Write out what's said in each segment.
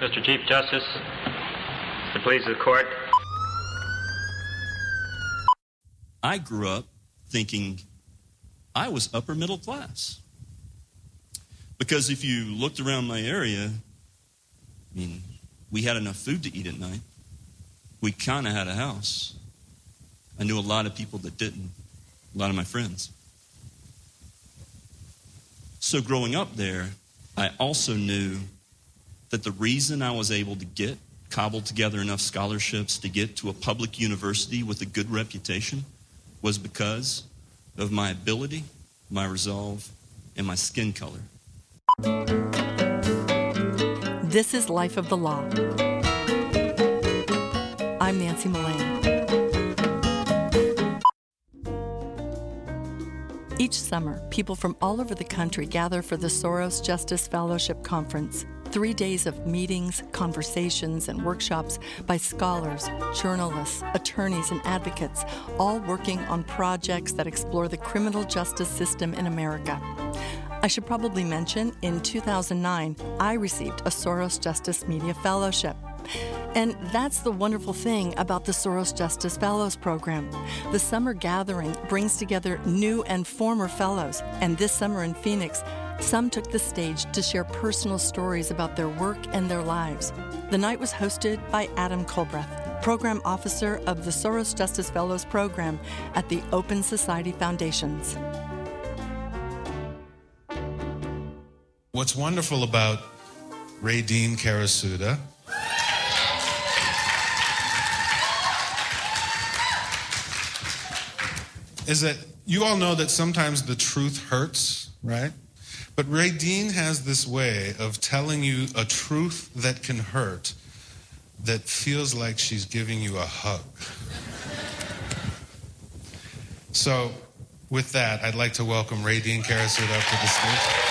Mr. Chief Justice, the pleas of the court. I grew up thinking I was upper middle class. Because if you looked around my area, I mean, we had enough food to eat at night. We kind of had a house. I knew a lot of people that didn't, a lot of my friends. So growing up there, I also knew that the reason I was able to get cobbled together enough scholarships to get to a public university with a good reputation was because of my ability, my resolve, and my skin color. This is Life of the Law. I'm Nancy Mullane. Each summer, people from all over the country gather for the Soros Justice Fellowship Conference. Three days of meetings, conversations, and workshops by scholars, journalists, attorneys, and advocates, all working on projects that explore the criminal justice system in America. I should probably mention in 2009, I received a Soros Justice Media Fellowship. And that's the wonderful thing about the Soros Justice Fellows Program. The summer gathering brings together new and former fellows, and this summer in Phoenix, some took the stage to share personal stories about their work and their lives. The night was hosted by Adam Culbreath, Program Officer of the Soros Justice Fellows Program at the Open Society Foundations. What's wonderful about RaeDeen Karasuda is that you all know that sometimes the truth hurts, right? But RaeDeen has this way of telling you a truth that can hurt that feels like she's giving you a hug. so, with that, I'd like to welcome RaeDeen up to the stage.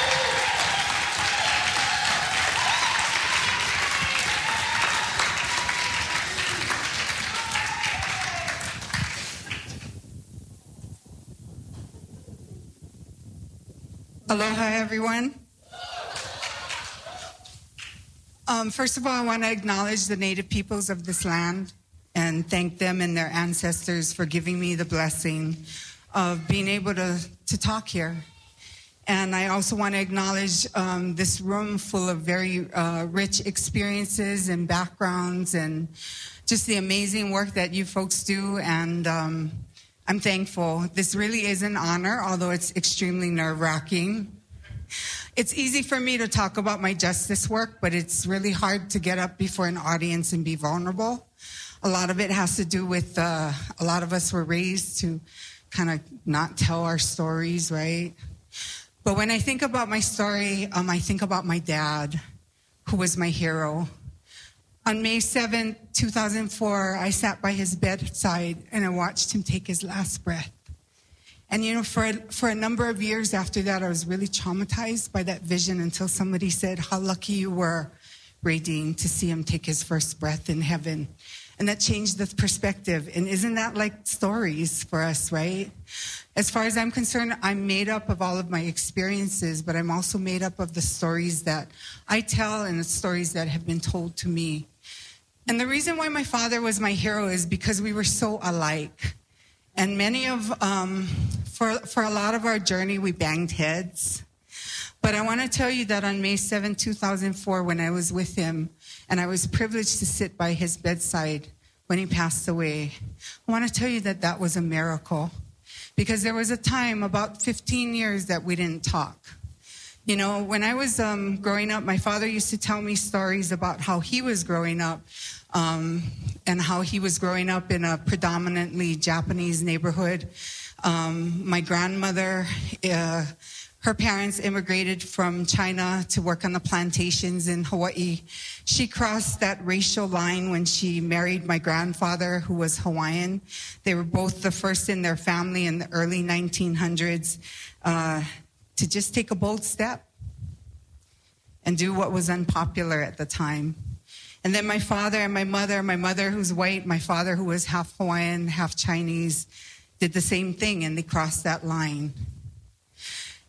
Um, first of all, I want to acknowledge the native peoples of this land and thank them and their ancestors for giving me the blessing of being able to, to talk here. And I also want to acknowledge um, this room full of very uh, rich experiences and backgrounds and just the amazing work that you folks do. And um, I'm thankful. This really is an honor, although it's extremely nerve wracking. It's easy for me to talk about my justice work, but it's really hard to get up before an audience and be vulnerable. A lot of it has to do with uh, a lot of us were raised to kind of not tell our stories, right? But when I think about my story, um, I think about my dad, who was my hero. On May 7, 2004, I sat by his bedside and I watched him take his last breath. And you know, for for a number of years after that, I was really traumatized by that vision until somebody said, How lucky you were, RaeDeen, to see him take his first breath in heaven. And that changed the perspective. And isn't that like stories for us, right? As far as I'm concerned, I'm made up of all of my experiences, but I'm also made up of the stories that I tell and the stories that have been told to me. And the reason why my father was my hero is because we were so alike. And many of, um, for, for a lot of our journey, we banged heads. But I want to tell you that on May 7, 2004, when I was with him and I was privileged to sit by his bedside when he passed away, I want to tell you that that was a miracle. Because there was a time, about 15 years, that we didn't talk. You know, when I was um, growing up, my father used to tell me stories about how he was growing up um, and how he was growing up in a predominantly Japanese neighborhood. Um, my grandmother uh, her parents immigrated from China to work on the plantations in Hawaii. She crossed that racial line when she married my grandfather, who was Hawaiian. They were both the first in their family in the early 1900s uh, to just take a bold step and do what was unpopular at the time. And then my father and my mother, my mother who's white, my father who was half Hawaiian, half Chinese, did the same thing and they crossed that line.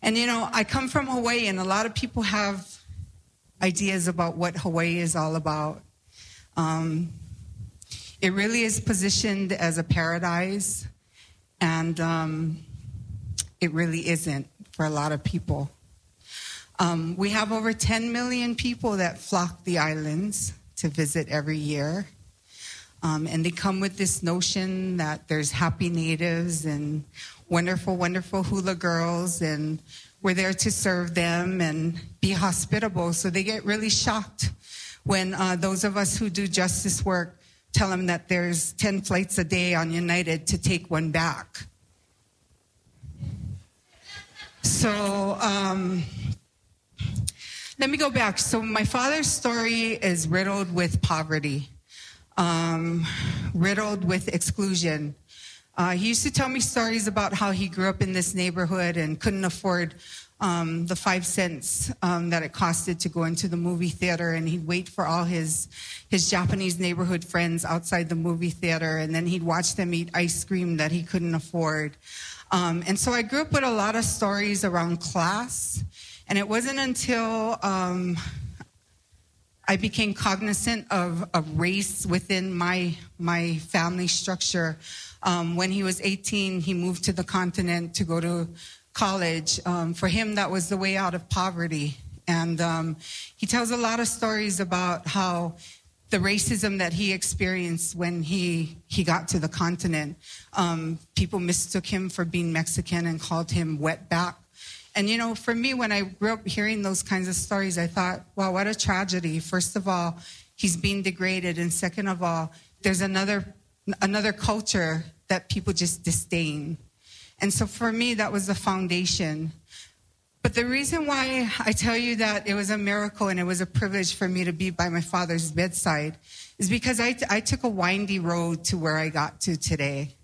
And you know, I come from Hawaii, and a lot of people have ideas about what Hawaii is all about. Um, it really is positioned as a paradise, and um, it really isn't for a lot of people. Um, we have over 10 million people that flock the islands to visit every year. Um, and they come with this notion that there's happy natives and wonderful, wonderful hula girls, and we're there to serve them and be hospitable. So they get really shocked when uh, those of us who do justice work tell them that there's 10 flights a day on United to take one back. So, um, let me go back. So, my father's story is riddled with poverty um, riddled with exclusion. Uh, he used to tell me stories about how he grew up in this neighborhood and couldn't afford um, the five cents um, that it costed to go into the movie theater, and he'd wait for all his his Japanese neighborhood friends outside the movie theater, and then he'd watch them eat ice cream that he couldn't afford. Um, and so I grew up with a lot of stories around class, and it wasn't until um, I became cognizant of, a race within my my family structure. Um, when he was 18, he moved to the continent to go to college. Um, for him, that was the way out of poverty. And um, he tells a lot of stories about how the racism that he experienced when he, he got to the continent. Um, people mistook him for being Mexican and called him wetback. And you know, for me, when I grew up hearing those kinds of stories, I thought, wow, what a tragedy. First of all, he's being degraded. And second of all, there's another, another culture that people just disdain. And so for me, that was the foundation. But the reason why I tell you that it was a miracle and it was a privilege for me to be by my father's bedside is because I, I took a windy road to where I got to today.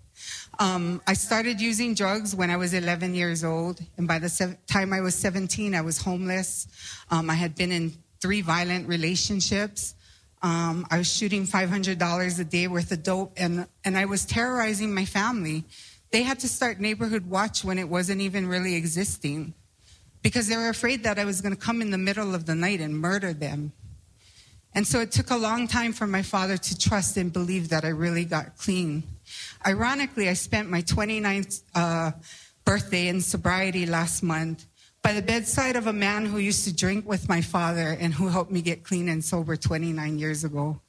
Um, I started using drugs when I was 11 years old, and by the se- time I was 17, I was homeless. Um, I had been in three violent relationships. Um, I was shooting $500 a day worth of dope, and, and I was terrorizing my family. They had to start neighborhood watch when it wasn't even really existing because they were afraid that I was going to come in the middle of the night and murder them. And so it took a long time for my father to trust and believe that I really got clean. Ironically, I spent my 29th uh, birthday in sobriety last month by the bedside of a man who used to drink with my father and who helped me get clean and sober 29 years ago.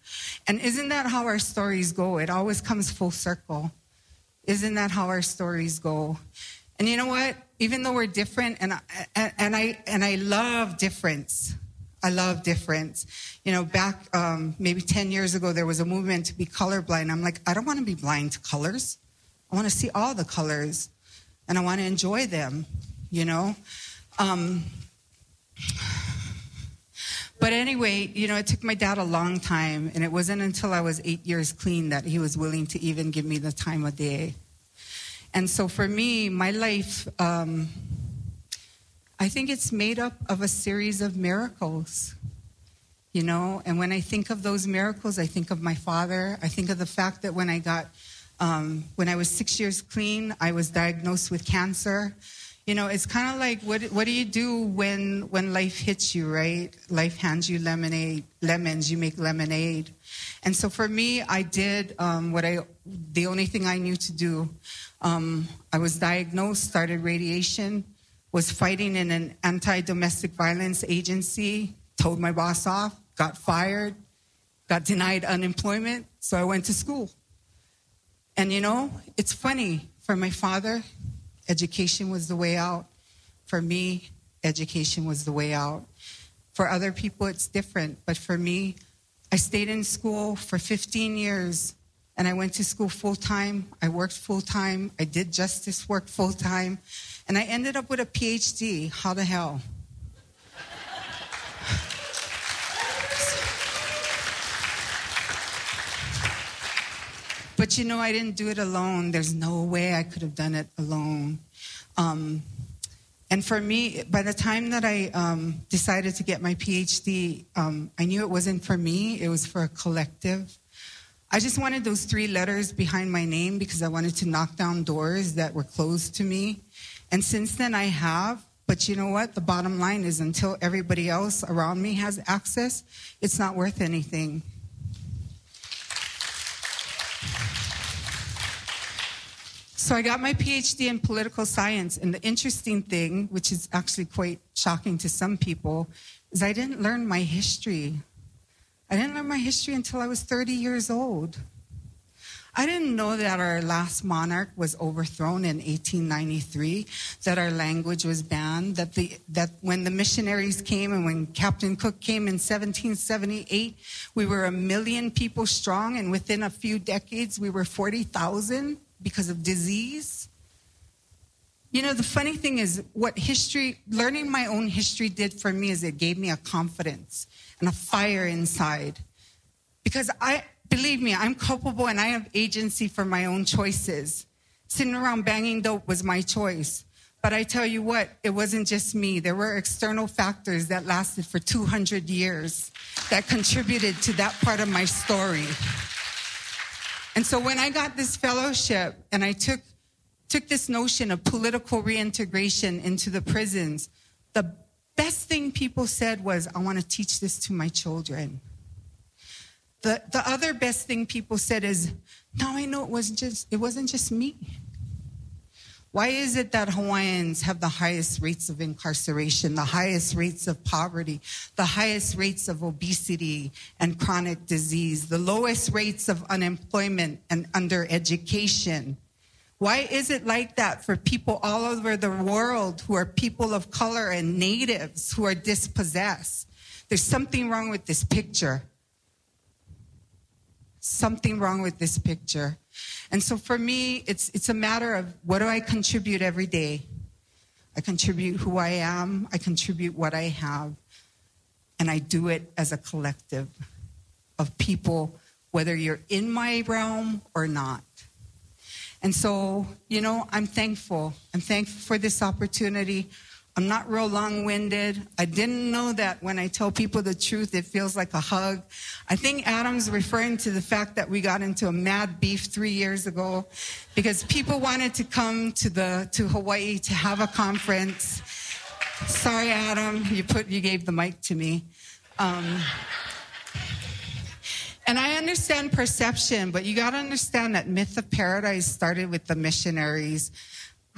And isn't that how our stories go? It always comes full circle. Isn't that how our stories go? And you know what? Even though we're different, and I, and I and I love difference. I love difference. You know, back um, maybe 10 years ago, there was a movement to be colorblind. I'm like, I don't want to be blind to colors. I want to see all the colors and I want to enjoy them, you know? Um, but anyway, you know, it took my dad a long time, and it wasn't until I was eight years clean that he was willing to even give me the time of day. And so for me, my life, um, I think it's made up of a series of miracles, you know. And when I think of those miracles, I think of my father. I think of the fact that when I got, um, when I was six years clean, I was diagnosed with cancer. You know, it's kind of like what what do you do when when life hits you, right? Life hands you lemonade, lemons, you make lemonade. And so for me, I did um, what I the only thing I knew to do. Um, I was diagnosed, started radiation was fighting in an anti domestic violence agency, told my boss off, got fired, got denied unemployment, so I went to school. And you know, it's funny, for my father, education was the way out. For me, education was the way out. For other people, it's different, but for me, I stayed in school for 15 years and I went to school full time. I worked full time. I did justice work full time. And I ended up with a PhD. How the hell? But you know, I didn't do it alone. There's no way I could have done it alone. Um, and for me, by the time that I um, decided to get my PhD, um, I knew it wasn't for me, it was for a collective. I just wanted those three letters behind my name because I wanted to knock down doors that were closed to me. And since then, I have. But you know what? The bottom line is until everybody else around me has access, it's not worth anything. So I got my PhD in political science. And the interesting thing, which is actually quite shocking to some people, is I didn't learn my history. I didn't learn my history until I was 30 years old. I didn't know that our last monarch was overthrown in 1893, that our language was banned, that, the, that when the missionaries came and when Captain Cook came in 1778, we were a million people strong, and within a few decades, we were 40,000 because of disease. You know, the funny thing is, what history, learning my own history did for me is it gave me a confidence and a fire inside. Because I, believe me, I'm culpable and I have agency for my own choices. Sitting around banging dope was my choice. But I tell you what, it wasn't just me. There were external factors that lasted for 200 years that contributed to that part of my story. And so when I got this fellowship and I took, took this notion of political reintegration into the prisons, the best thing people said was, I want to teach this to my children. The, the other best thing people said is, now I know it wasn't just, it wasn't just me. Why is it that Hawaiians have the highest rates of incarceration, the highest rates of poverty, the highest rates of obesity and chronic disease, the lowest rates of unemployment and undereducation? Why is it like that for people all over the world who are people of color and natives who are dispossessed? There's something wrong with this picture. Something wrong with this picture. And so for me, it's, it's a matter of what do I contribute every day? I contribute who I am, I contribute what I have, and I do it as a collective of people, whether you're in my realm or not. And so, you know, I'm thankful. I'm thankful for this opportunity. I'm not real long winded. I didn't know that when I tell people the truth, it feels like a hug. I think Adam's referring to the fact that we got into a mad beef three years ago because people wanted to come to the to Hawaii to have a conference. Sorry, Adam, you put you gave the mic to me. Um, and I understand perception, but you got to understand that Myth of Paradise started with the missionaries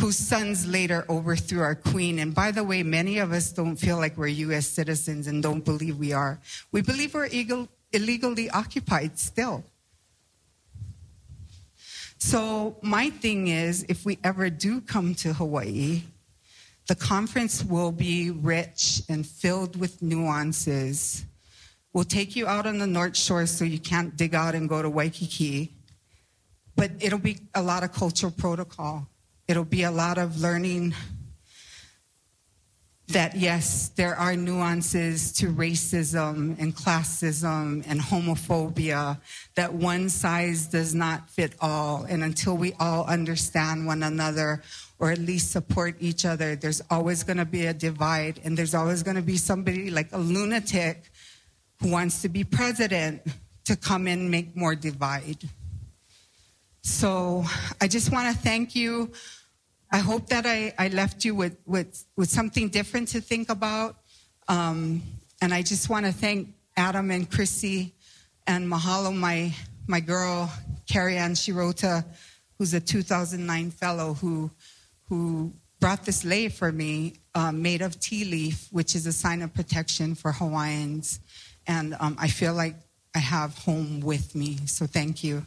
whose sons later overthrew our queen. And by the way, many of us don't feel like we're U.S. citizens and don't believe we are. We believe we're illegal, illegally occupied still. So, my thing is if we ever do come to Hawaii, the conference will be rich and filled with nuances. We'll take you out on the North Shore so you can't dig out and go to Waikiki. But it'll be a lot of cultural protocol. It'll be a lot of learning that yes, there are nuances to racism and classism and homophobia, that one size does not fit all. And until we all understand one another or at least support each other, there's always going to be a divide. And there's always going to be somebody like a lunatic who wants to be president to come and make more divide. So I just want to thank you I hope that I, I left you with, with, with something different to think about. Um, and I just want to thank Adam and Chrissy and mahalo my, my girl, Carrie Ann Shirota, who's a 2009 fellow who, who brought this lei for me um, made of ti leaf, which is a sign of protection for Hawaiians. And um, I feel like I have home with me. So thank you.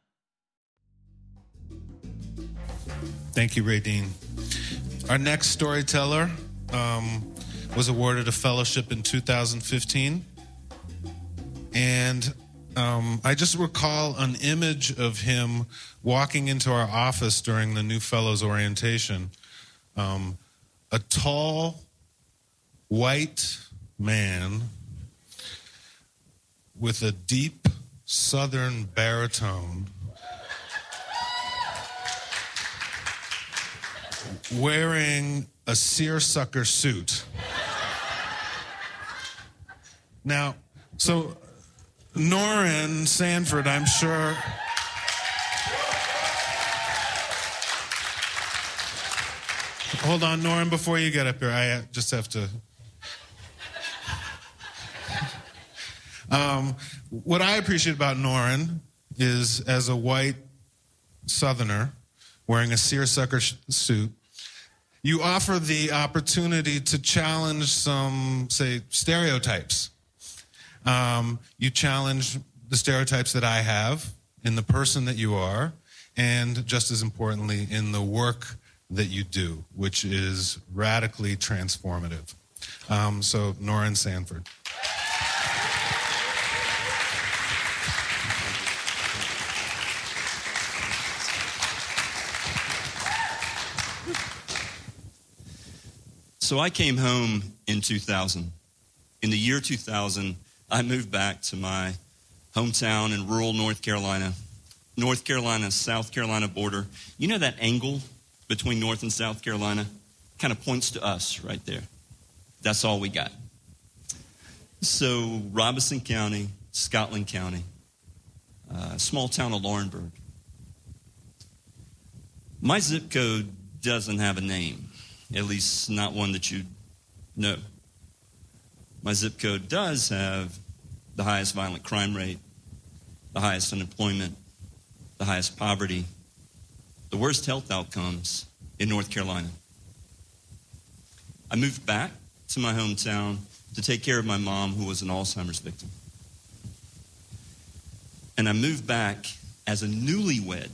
Thank you, Dean. Our next storyteller um, was awarded a fellowship in 2015. And um, I just recall an image of him walking into our office during the new fellows orientation. Um, a tall, white man with a deep southern baritone wearing a seersucker suit. Now, so Noran Sanford, I'm sure. Hold on, Noran, before you get up here, I uh, just have to. Um, what I appreciate about Noran is, as a white Southerner wearing a seersucker sh- suit, you offer the opportunity to challenge some, say, stereotypes. Um, you challenge the stereotypes that I have in the person that you are, and just as importantly, in the work that you do, which is radically transformative. Um, so, Noran Sanford. So I came home in 2000. In the year 2000, I moved back to my hometown in rural North Carolina, North Carolina, South Carolina border. You know that angle between North and South Carolina? Kind of points to us right there. That's all we got. So, Robeson County, Scotland County, uh, small town of Laurinburg. My zip code doesn't have a name, at least not one that you know. My zip code does have the highest violent crime rate, the highest unemployment, the highest poverty, the worst health outcomes in North Carolina. I moved back to my hometown to take care of my mom, who was an Alzheimer's victim. And I moved back as a newlywed.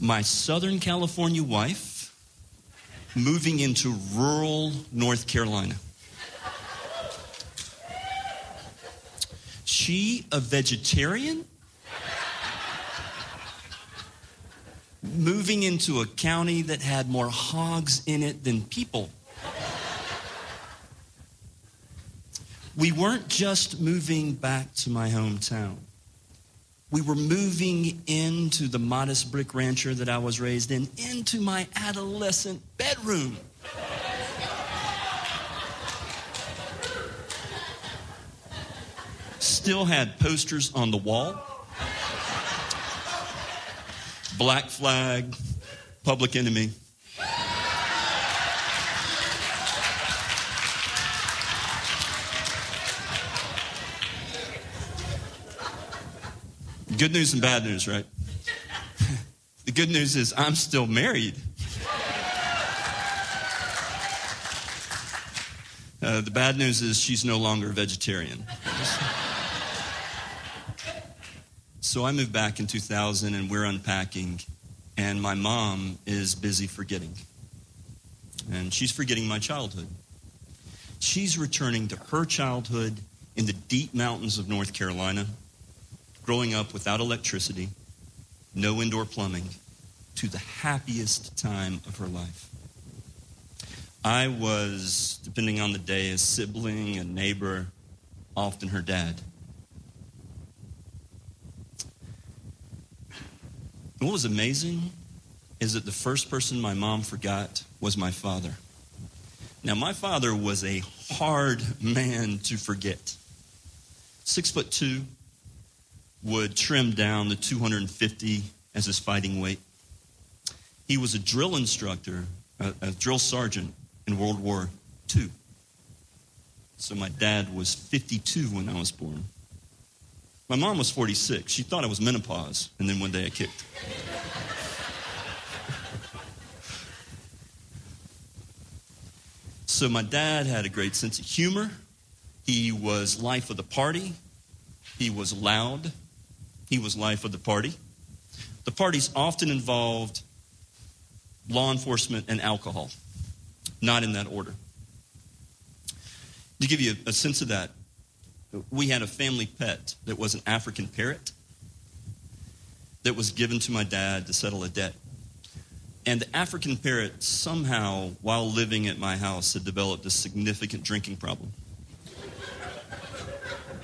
My Southern California wife moving into rural North Carolina. She, a vegetarian, moving into a county that had more hogs in it than people. We weren't just moving back to my hometown. We were moving into the modest brick rancher that I was raised in, into my adolescent bedroom. Still had posters on the wall Black Flag, Public Enemy. Good news and bad news, right? the good news is I'm still married. Uh, the bad news is she's no longer a vegetarian. so I moved back in 2000 and we're unpacking, and my mom is busy forgetting. And she's forgetting my childhood. She's returning to her childhood in the deep mountains of North Carolina growing up without electricity, no indoor plumbing, to the happiest time of her life. I was, depending on the day, a sibling, a neighbor, often her dad. And what was amazing is that the first person my mom forgot was my father. Now, my father was a hard man to forget. Six foot two, would trim down to 250 as his fighting weight. He was a drill instructor, a, a drill sergeant in World War II. So my dad was 52 when I was born. My mom was 46. She thought I was menopause, and then one day I kicked. so my dad had a great sense of humor. He was life of the party. He was loud. He was life of the party. The parties often involved law enforcement and alcohol, not in that order. To give you a, sense of that, we had a family pet that was an African parrot that was given to my dad to settle a debt. And the African parrot somehow, while living at my house, had developed a significant drinking problem.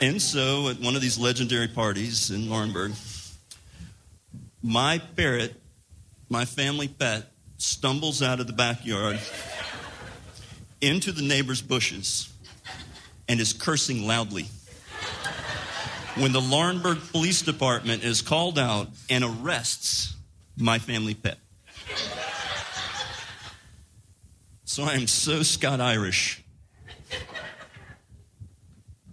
And so, at one of these legendary parties in Laurinburg, my parrot, my family pet, stumbles out of the backyard into the neighbor's bushes and is cursing loudly. When the Laurinburg Police Department is called out and arrests my family pet. So I am so Scott Irish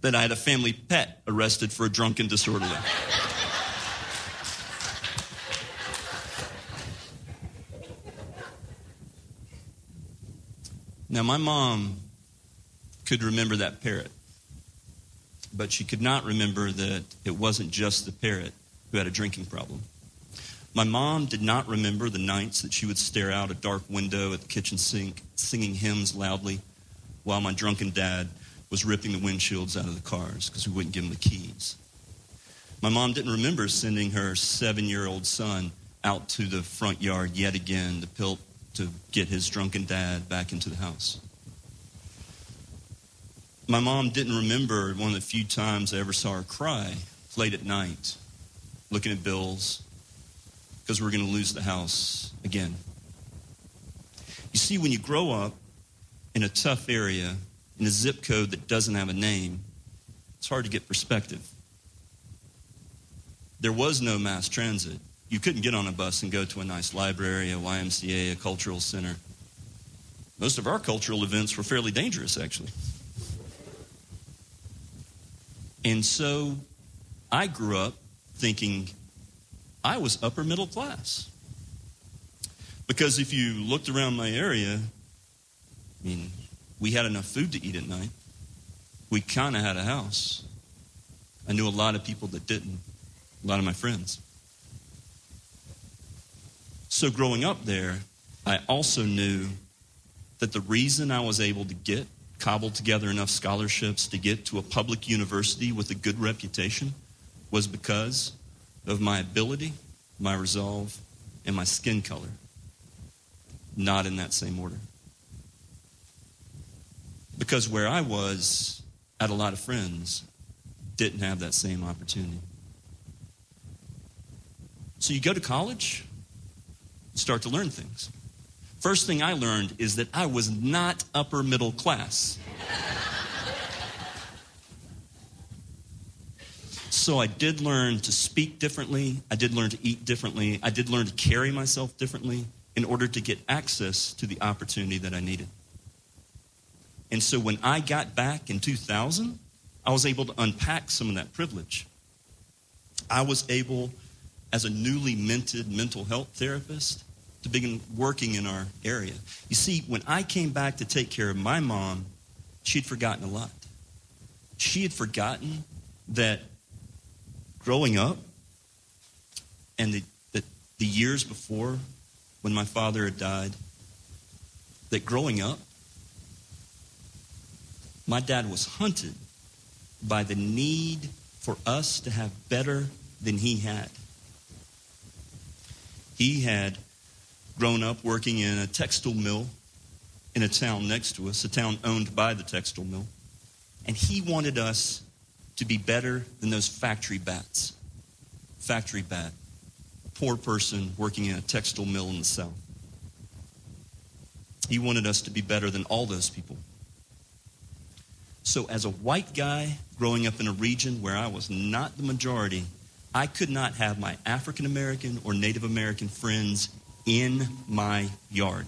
that I had a family pet arrested for a drunken disorderly. Now, my mom could remember that parrot, but she could not remember that it wasn't just the parrot who had a drinking problem. My mom did not remember the nights that she would stare out a dark window at the kitchen sink, singing hymns loudly, while my drunken dad was ripping the windshields out of the cars because we wouldn't give him the keys. My mom didn't remember sending her seven year old son out to the front yard yet again to pill, to get his drunken dad back into the house. My mom didn't remember one of the few times I ever saw her cry late at night, looking at bills, because we we're going to lose the house again. You see, when you grow up in a tough area, in a zip code that doesn't have a name, it's hard to get perspective. There was no mass transit you couldn't get on a bus and go to a nice library, a YMCA, a cultural center. Most of our cultural events were fairly dangerous, actually. And so I grew up thinking I was upper middle class. Because if you looked around my area, I mean, we had enough food to eat at night. We kind of had a house. I knew a lot of people that didn't, a lot of my friends. So, growing up there, I also knew that the reason I was able to get cobbled together enough scholarships to get to a public university with a good reputation was because of my ability, my resolve, and my skin color. Not in that same order. Because where I was, I had a lot of friends, didn't have that same opportunity. So you go to college, start to learn things. First thing I learned is that I was not upper middle class. so I did learn to speak differently. I did learn to eat differently. I did learn to carry myself differently in order to get access to the opportunity that I needed. And so when I got back in 2000, I was able to unpack some of that privilege. I was able, as a newly minted mental health therapist, to begin working in our area. You see, when I came back to take care of my mom, she'd forgotten a lot. She had forgotten that growing up and the, the, the years before when my father had died, that growing up, my dad was hunted by the need for us to have better than he had. He had grown up working in a textile mill in a town next to us, a town owned by the textile mill. And he wanted us to be better than those factory bats. Factory bat, poor person working in a textile mill in the South. He wanted us to be better than all those people. So, as a white guy growing up in a region where I was not the majority, I could not have my African American or Native American friends in my yard.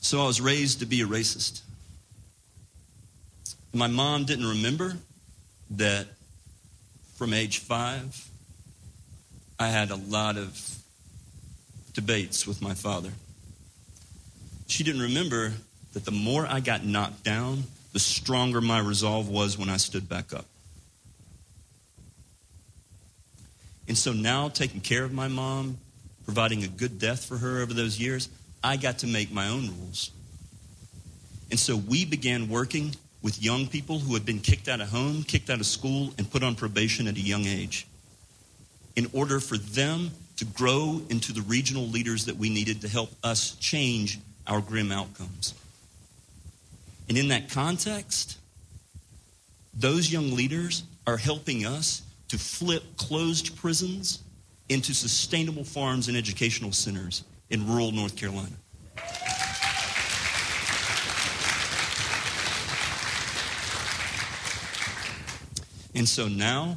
So I was raised to be a racist. My mom didn't remember that from age five, I had a lot of debates with my father. She didn't remember that the more I got knocked down, the stronger my resolve was when I stood back up. And so now, taking care of my mom, providing a good death for her over those years, I got to make my own rules. And so we began working with young people who had been kicked out of home, kicked out of school, and put on probation at a young age in order for them to grow into the regional leaders that we needed to help us change our grim outcomes. And in that context, those young leaders are helping us to flip closed prisons into sustainable farms and educational centers in rural North Carolina. And so now,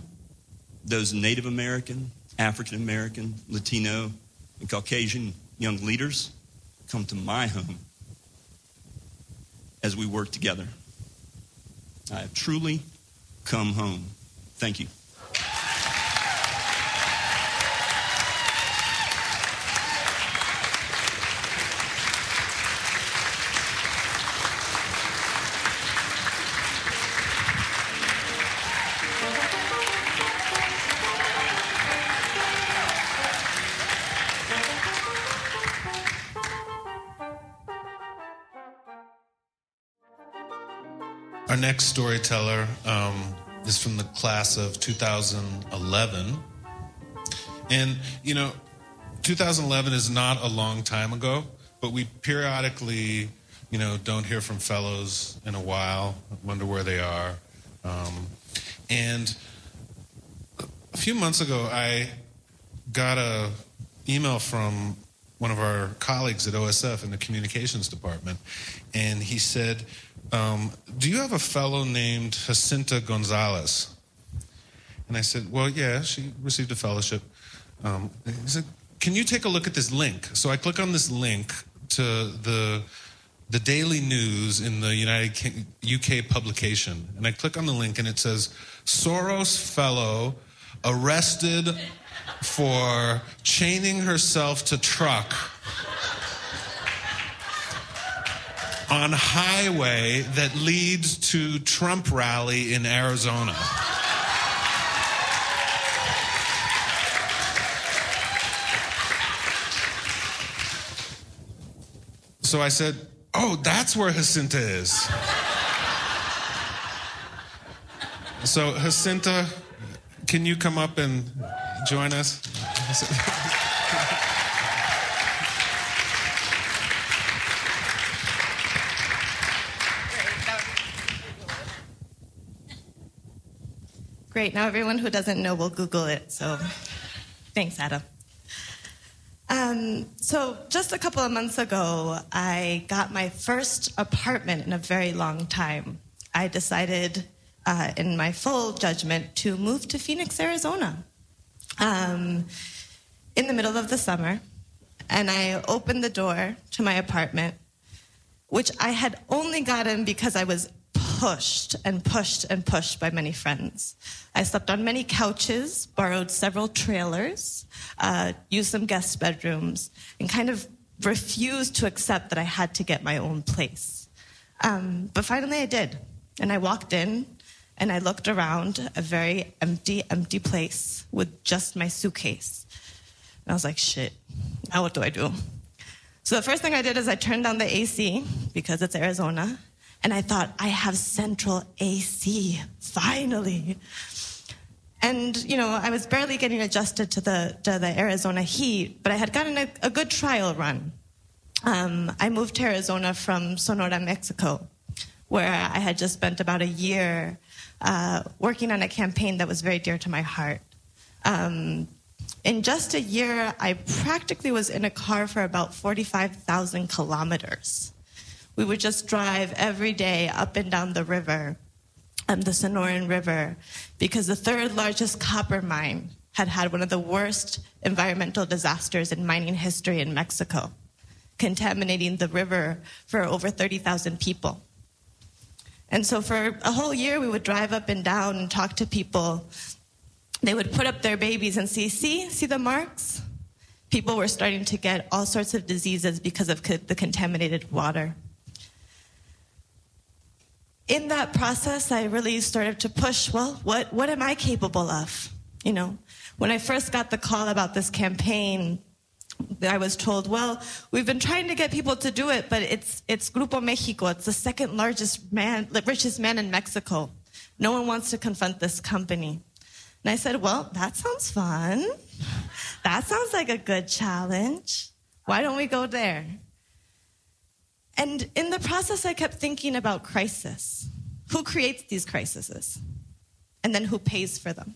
those Native American, African American, Latino, and Caucasian young leaders come to my home as we work together. I have truly come home. Thank you. Our next storyteller um, is from the class of 2011. And, you know, 2011 is not a long time ago, but we periodically, you know, don't hear from fellows in a while, wonder where they are. Um, and a few months ago, I got a email from one of our colleagues at OSF in the communications department, and he said, um, Do you have a fellow named Jacinta Gonzalez? And I said, Well, yeah, she received a fellowship. Um, he said, Can you take a look at this link? So I click on this link to the the daily news in the United UK publication, and I click on the link, and it says Soros fellow arrested for chaining herself to truck on highway that leads to Trump rally in Arizona. So I said, Oh, that's where Jacinta is. so, Jacinta, can you come up and join us? Great. Now everyone who doesn't know will Google it. So thanks, Adam. Um, so just a couple of months ago, I got my first apartment in a very long time. I decided, uh, in my full judgment, to move to Phoenix, Arizona, um, in the middle of the summer. And I opened the door to my apartment, which I had only gotten because I was pushed and pushed and pushed by many friends. I slept on many couches, borrowed several trailers, uh, used some guest bedrooms, and kind of refused to accept that I had to get my own place. Um, but finally I did. And I walked in and I looked around a very empty, empty place with just my suitcase. And I was like, shit, now what do I do? So the first thing I did is I turned down the AC because it's Arizona and I thought, I have central AC, finally. And, you know, I was barely getting adjusted to the, to the Arizona heat, but I had gotten a, a good trial run. Um, I moved to Arizona from Sonora, Mexico, where I had just spent about a year uh, working on a campaign that was very dear to my heart. Um, in just a year, I practically was in a car for about 45,000 kilometers we would just drive every day up and down the river um, the Sonoran River because the third largest copper mine had had one of the worst environmental disasters in mining history in Mexico, contaminating the river for over 30,000 people. And so for a whole year, we would drive up and down and talk to people. They would put up their babies and see, see, see the marks? People were starting to get all sorts of diseases because of the contaminated water in that process, I really started to push, well, what, what am I capable of? You know, when I first got the call about this campaign, I was told, well, we've been trying to get people to do it, but it's, it's Grupo Mexico. It's the second largest man, richest man in Mexico. No one wants to confront this company. And I said, well, that sounds fun. That sounds like a good challenge. Why don't we go there? And in the process, I kept thinking about crisis. Who creates these crises? And then who pays for them?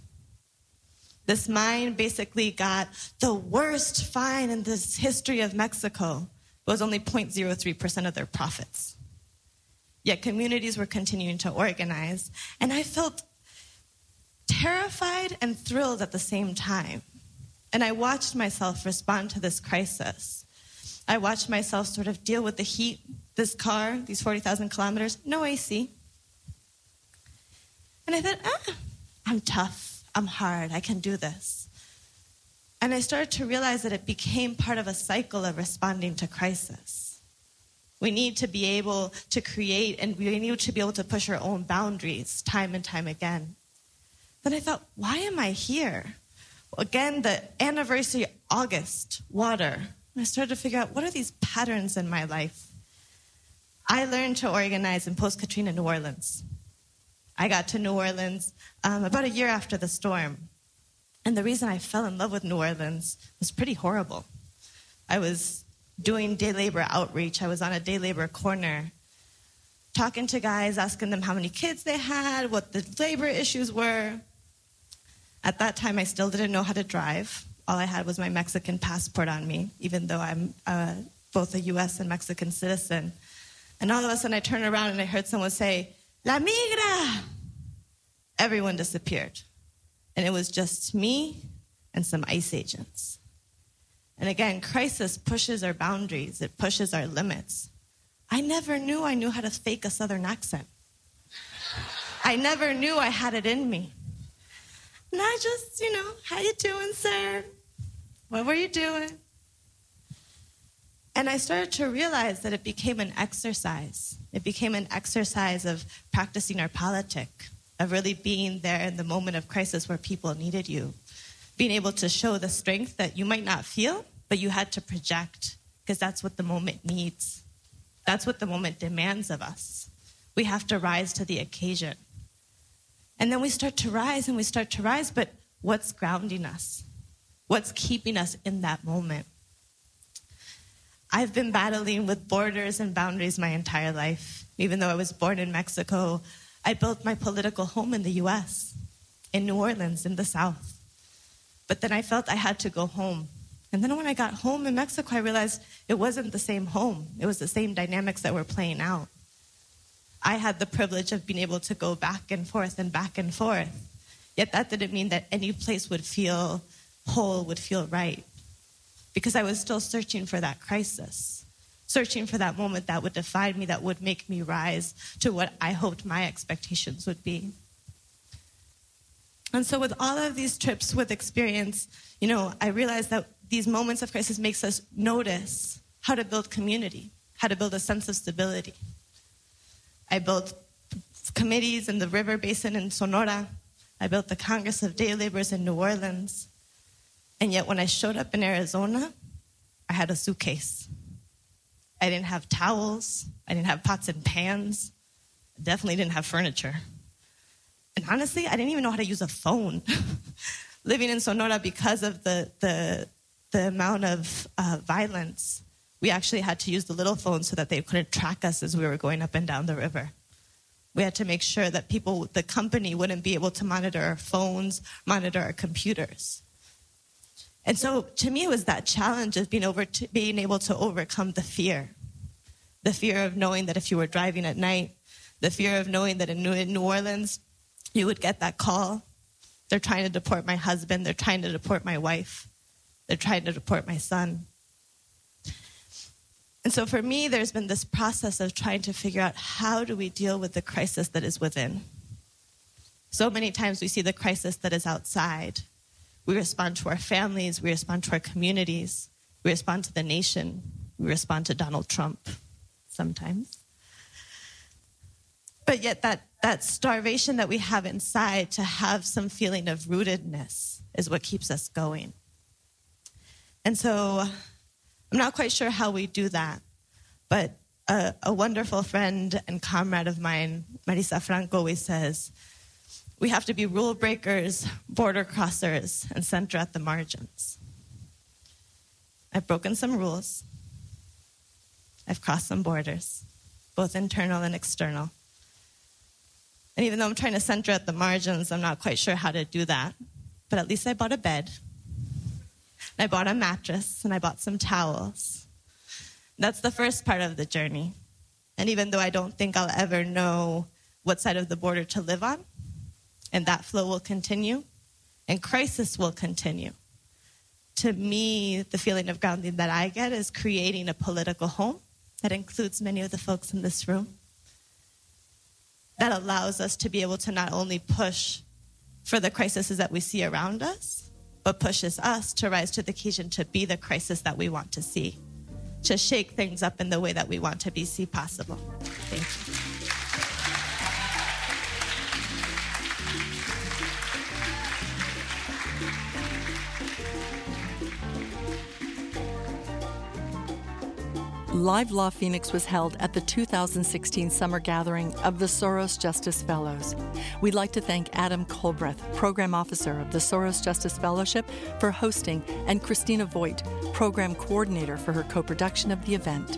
This mine basically got the worst fine in this history of Mexico. It was only 0.03% of their profits. Yet communities were continuing to organize, and I felt terrified and thrilled at the same time. And I watched myself respond to this crisis. I watched myself sort of deal with the heat, this car, these 40,000 kilometers, no AC. And I thought, ah, I'm tough, I'm hard, I can do this. And I started to realize that it became part of a cycle of responding to crisis. We need to be able to create and we need to be able to push our own boundaries time and time again. Then I thought, why am I here? Again, the anniversary, August, water, I started to figure out what are these patterns in my life? I learned to organize in post Katrina New Orleans. I got to New Orleans um, about a year after the storm. And the reason I fell in love with New Orleans was pretty horrible. I was doing day labor outreach, I was on a day labor corner, talking to guys, asking them how many kids they had, what the labor issues were. At that time, I still didn't know how to drive all I had was my Mexican passport on me, even though I'm uh, both a US and Mexican citizen. And all of a sudden I turned around and I heard someone say, La migra! Everyone disappeared. And it was just me and some ICE agents. And again, crisis pushes our boundaries, it pushes our limits. I never knew I knew how to fake a Southern accent. I never knew I had it in me. And I just, you know, how you doing, sir? What were you doing? And I started to realize that it became an exercise. It became an exercise of practicing our politic, of really being there in the moment of crisis where people needed you. Being able to show the strength that you might not feel, but you had to project, because that's what the moment needs. That's what the moment demands of us. We have to rise to the occasion. And then we start to rise and we start to rise, but what's grounding us? What's keeping us in that moment? I've been battling with borders and boundaries my entire life. Even though I was born in Mexico, I built my political home in the US, in New Orleans, in the South. But then I felt I had to go home. And then when I got home in Mexico, I realized it wasn't the same home. It was the same dynamics that were playing out. I had the privilege of being able to go back and forth and back and forth. Yet that didn't mean that any place would feel whole, would feel right. Because I was still searching for that crisis, searching for that moment that would define me, that would make me rise to what I hoped my expectations would be. And so with all of these trips with experience, you know, I realized that these moments of crisis makes us notice how to build community, how to build a sense of stability. I built committees in the river basin in Sonora. I built the Congress of Day Laborers in New Orleans. And yet, when I showed up in Arizona, I had a suitcase. I didn't have towels. I didn't have pots and pans. I definitely didn't have furniture. And honestly, I didn't even know how to use a phone. Living in Sonora, because of the, the, the amount of uh, violence, we actually had to use the little phones so that they couldn't track us as we were going up and down the river. We had to make sure that people, the company, wouldn't be able to monitor our phones, monitor our computers. And so to me, it was that challenge of being, over to, being able to overcome the fear. The fear of knowing that if you were driving at night, The fear of knowing that in New, in New Orleans, you would get that call. They're trying to deport my husband. They're trying to deport my wife. They're trying to deport my son. And so for me, there's been this process of trying to figure out how do we deal with the crisis that is within. So many times we see the crisis that is outside. We respond to our families, we respond to our communities, we respond to the nation, we respond to Donald Trump sometimes. But yet, that, that starvation that we have inside to have some feeling of rootedness is what keeps us going. And so I'm not quite sure how we do that, but a, a wonderful friend and comrade of mine, Marisa Franco, always says, we have to be rule breakers, border crossers, and center at the margins. I've broken some rules. I've crossed some borders, both internal and external. And even though I'm trying to center at the margins, I'm not quite sure how to do that. But at least I bought a bed and I bought a mattress and I bought some towels. That's the first part of the journey. And even though I don't think I'll ever know what side of the border to live on, and that flow will continue, and crisis will continue. To me, the feeling of grounding that I get is creating a political home that includes many of the folks in this room, that allows us to be able to not only push for the crises that we see around us, but pushes us to rise to the occasion to be the crisis that we want to see, to shake things up in the way that we want to be see possible. Thank you. Live Law Phoenix was held at the 2016 summer gathering of the Soros Justice Fellows. We'd like to thank Adam Culbreath, Program Officer of the Soros Justice Fellowship, for hosting, and Christina Voight, Program Coordinator, for her co production of the event.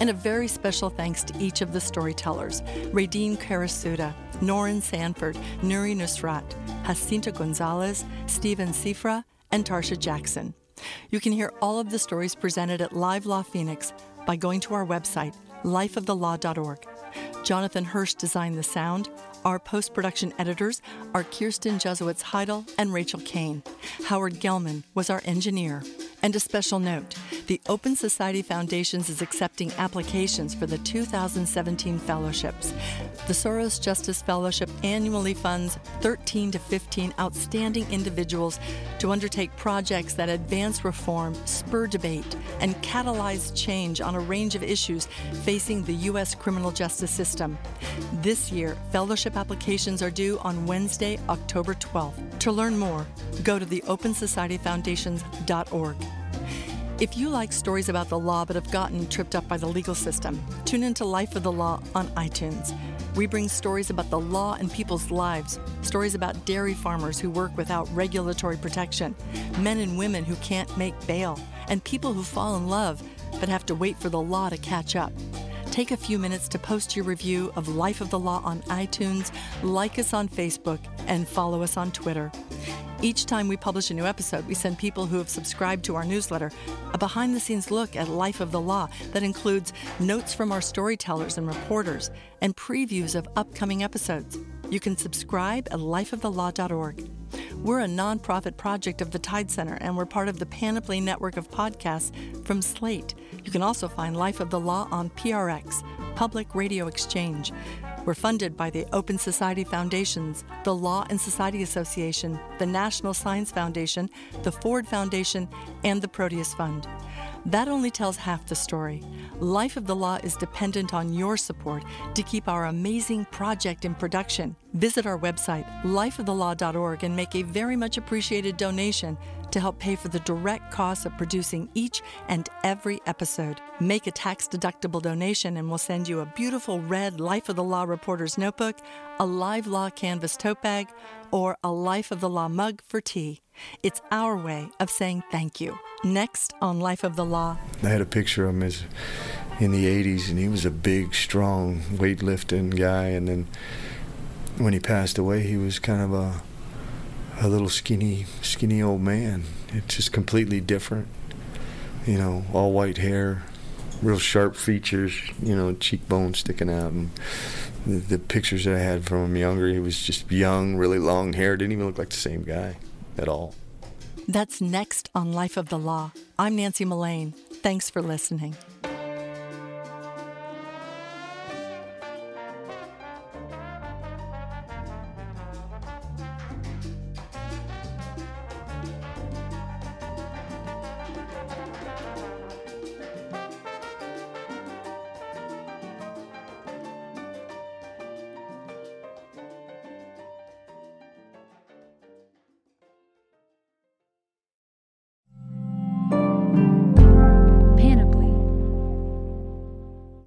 And a very special thanks to each of the storytellers RaeDeen Karasuda, Noran Sanford, Nuri Nusrat, Jacinta Gonzalez, Stephen Sifra, and Tarsha Jackson. You can hear all of the stories presented at Live Law Phoenix by going to our website, lifeofthelaw.org. Jonathan Hirsch designed the sound. Our post production editors are Kirsten Jusewicz Haidle and Rachael Cain. Howard Gelman was our engineer. And a special note the Open Society Foundations is accepting applications for the 2017 fellowships. The Soros Justice Fellowship annually funds 13 to 15 outstanding individuals to undertake projects that advance reform, spur debate, and catalyze change on a range of issues facing the U.S. criminal justice system. This year, fellowship applications are due on Wednesday, October 12th. To learn more, go to theopensocietyfoundations.org. If you like stories about the law but have gotten tripped up by the legal system, tune into Life of the Law on iTunes. We bring stories about the law and people's lives, stories about dairy farmers who work without regulatory protection, men and women who can't make bail, and people who fall in love but have to wait for the law to catch up. Take a few minutes to post your review of Life of the Law on iTunes, like us on Facebook, and follow us on Twitter. Each time we publish a new episode, we send people who have subscribed to our newsletter a behind the scenes look at Life of the Law that includes notes from our storytellers and reporters and previews of upcoming episodes. You can subscribe at lifeofthelaw.org. We're a nonprofit project of the Tide Center, and we're part of the Panoply network of podcasts from Slate. You can also find Life of the Law on PRX, Public Radio Exchange. We're funded by the Open Society Foundations, the Law and Society Association, the National Science Foundation, the Ford Foundation, and the Proteus Fund. That only tells half the story. Life of the Law is dependent on your support to keep our amazing project in production. Visit our website, lifeofthelaw.org, and make a very much appreciated donation to help pay for the direct costs of producing each and every episode. Make a tax deductible donation, and we'll send you a beautiful red Life of the Law Reporter's notebook, a Live Law canvas tote bag, or a Life of the Law mug for tea. It's our way of saying thank you. Next on Life of the Law. I had a picture of him as in the 80s, and he was a big, strong, weightlifting guy. And then when he passed away, he was kind of a a little skinny, skinny old man. It's just completely different. You know, all white hair, real sharp features. You know, cheekbones sticking out, and the, the pictures that I had from him younger, he was just young, really long hair, didn't even look like the same guy at all. That's next on Life of the Law. I'm Nancy Mullane. Thanks for listening.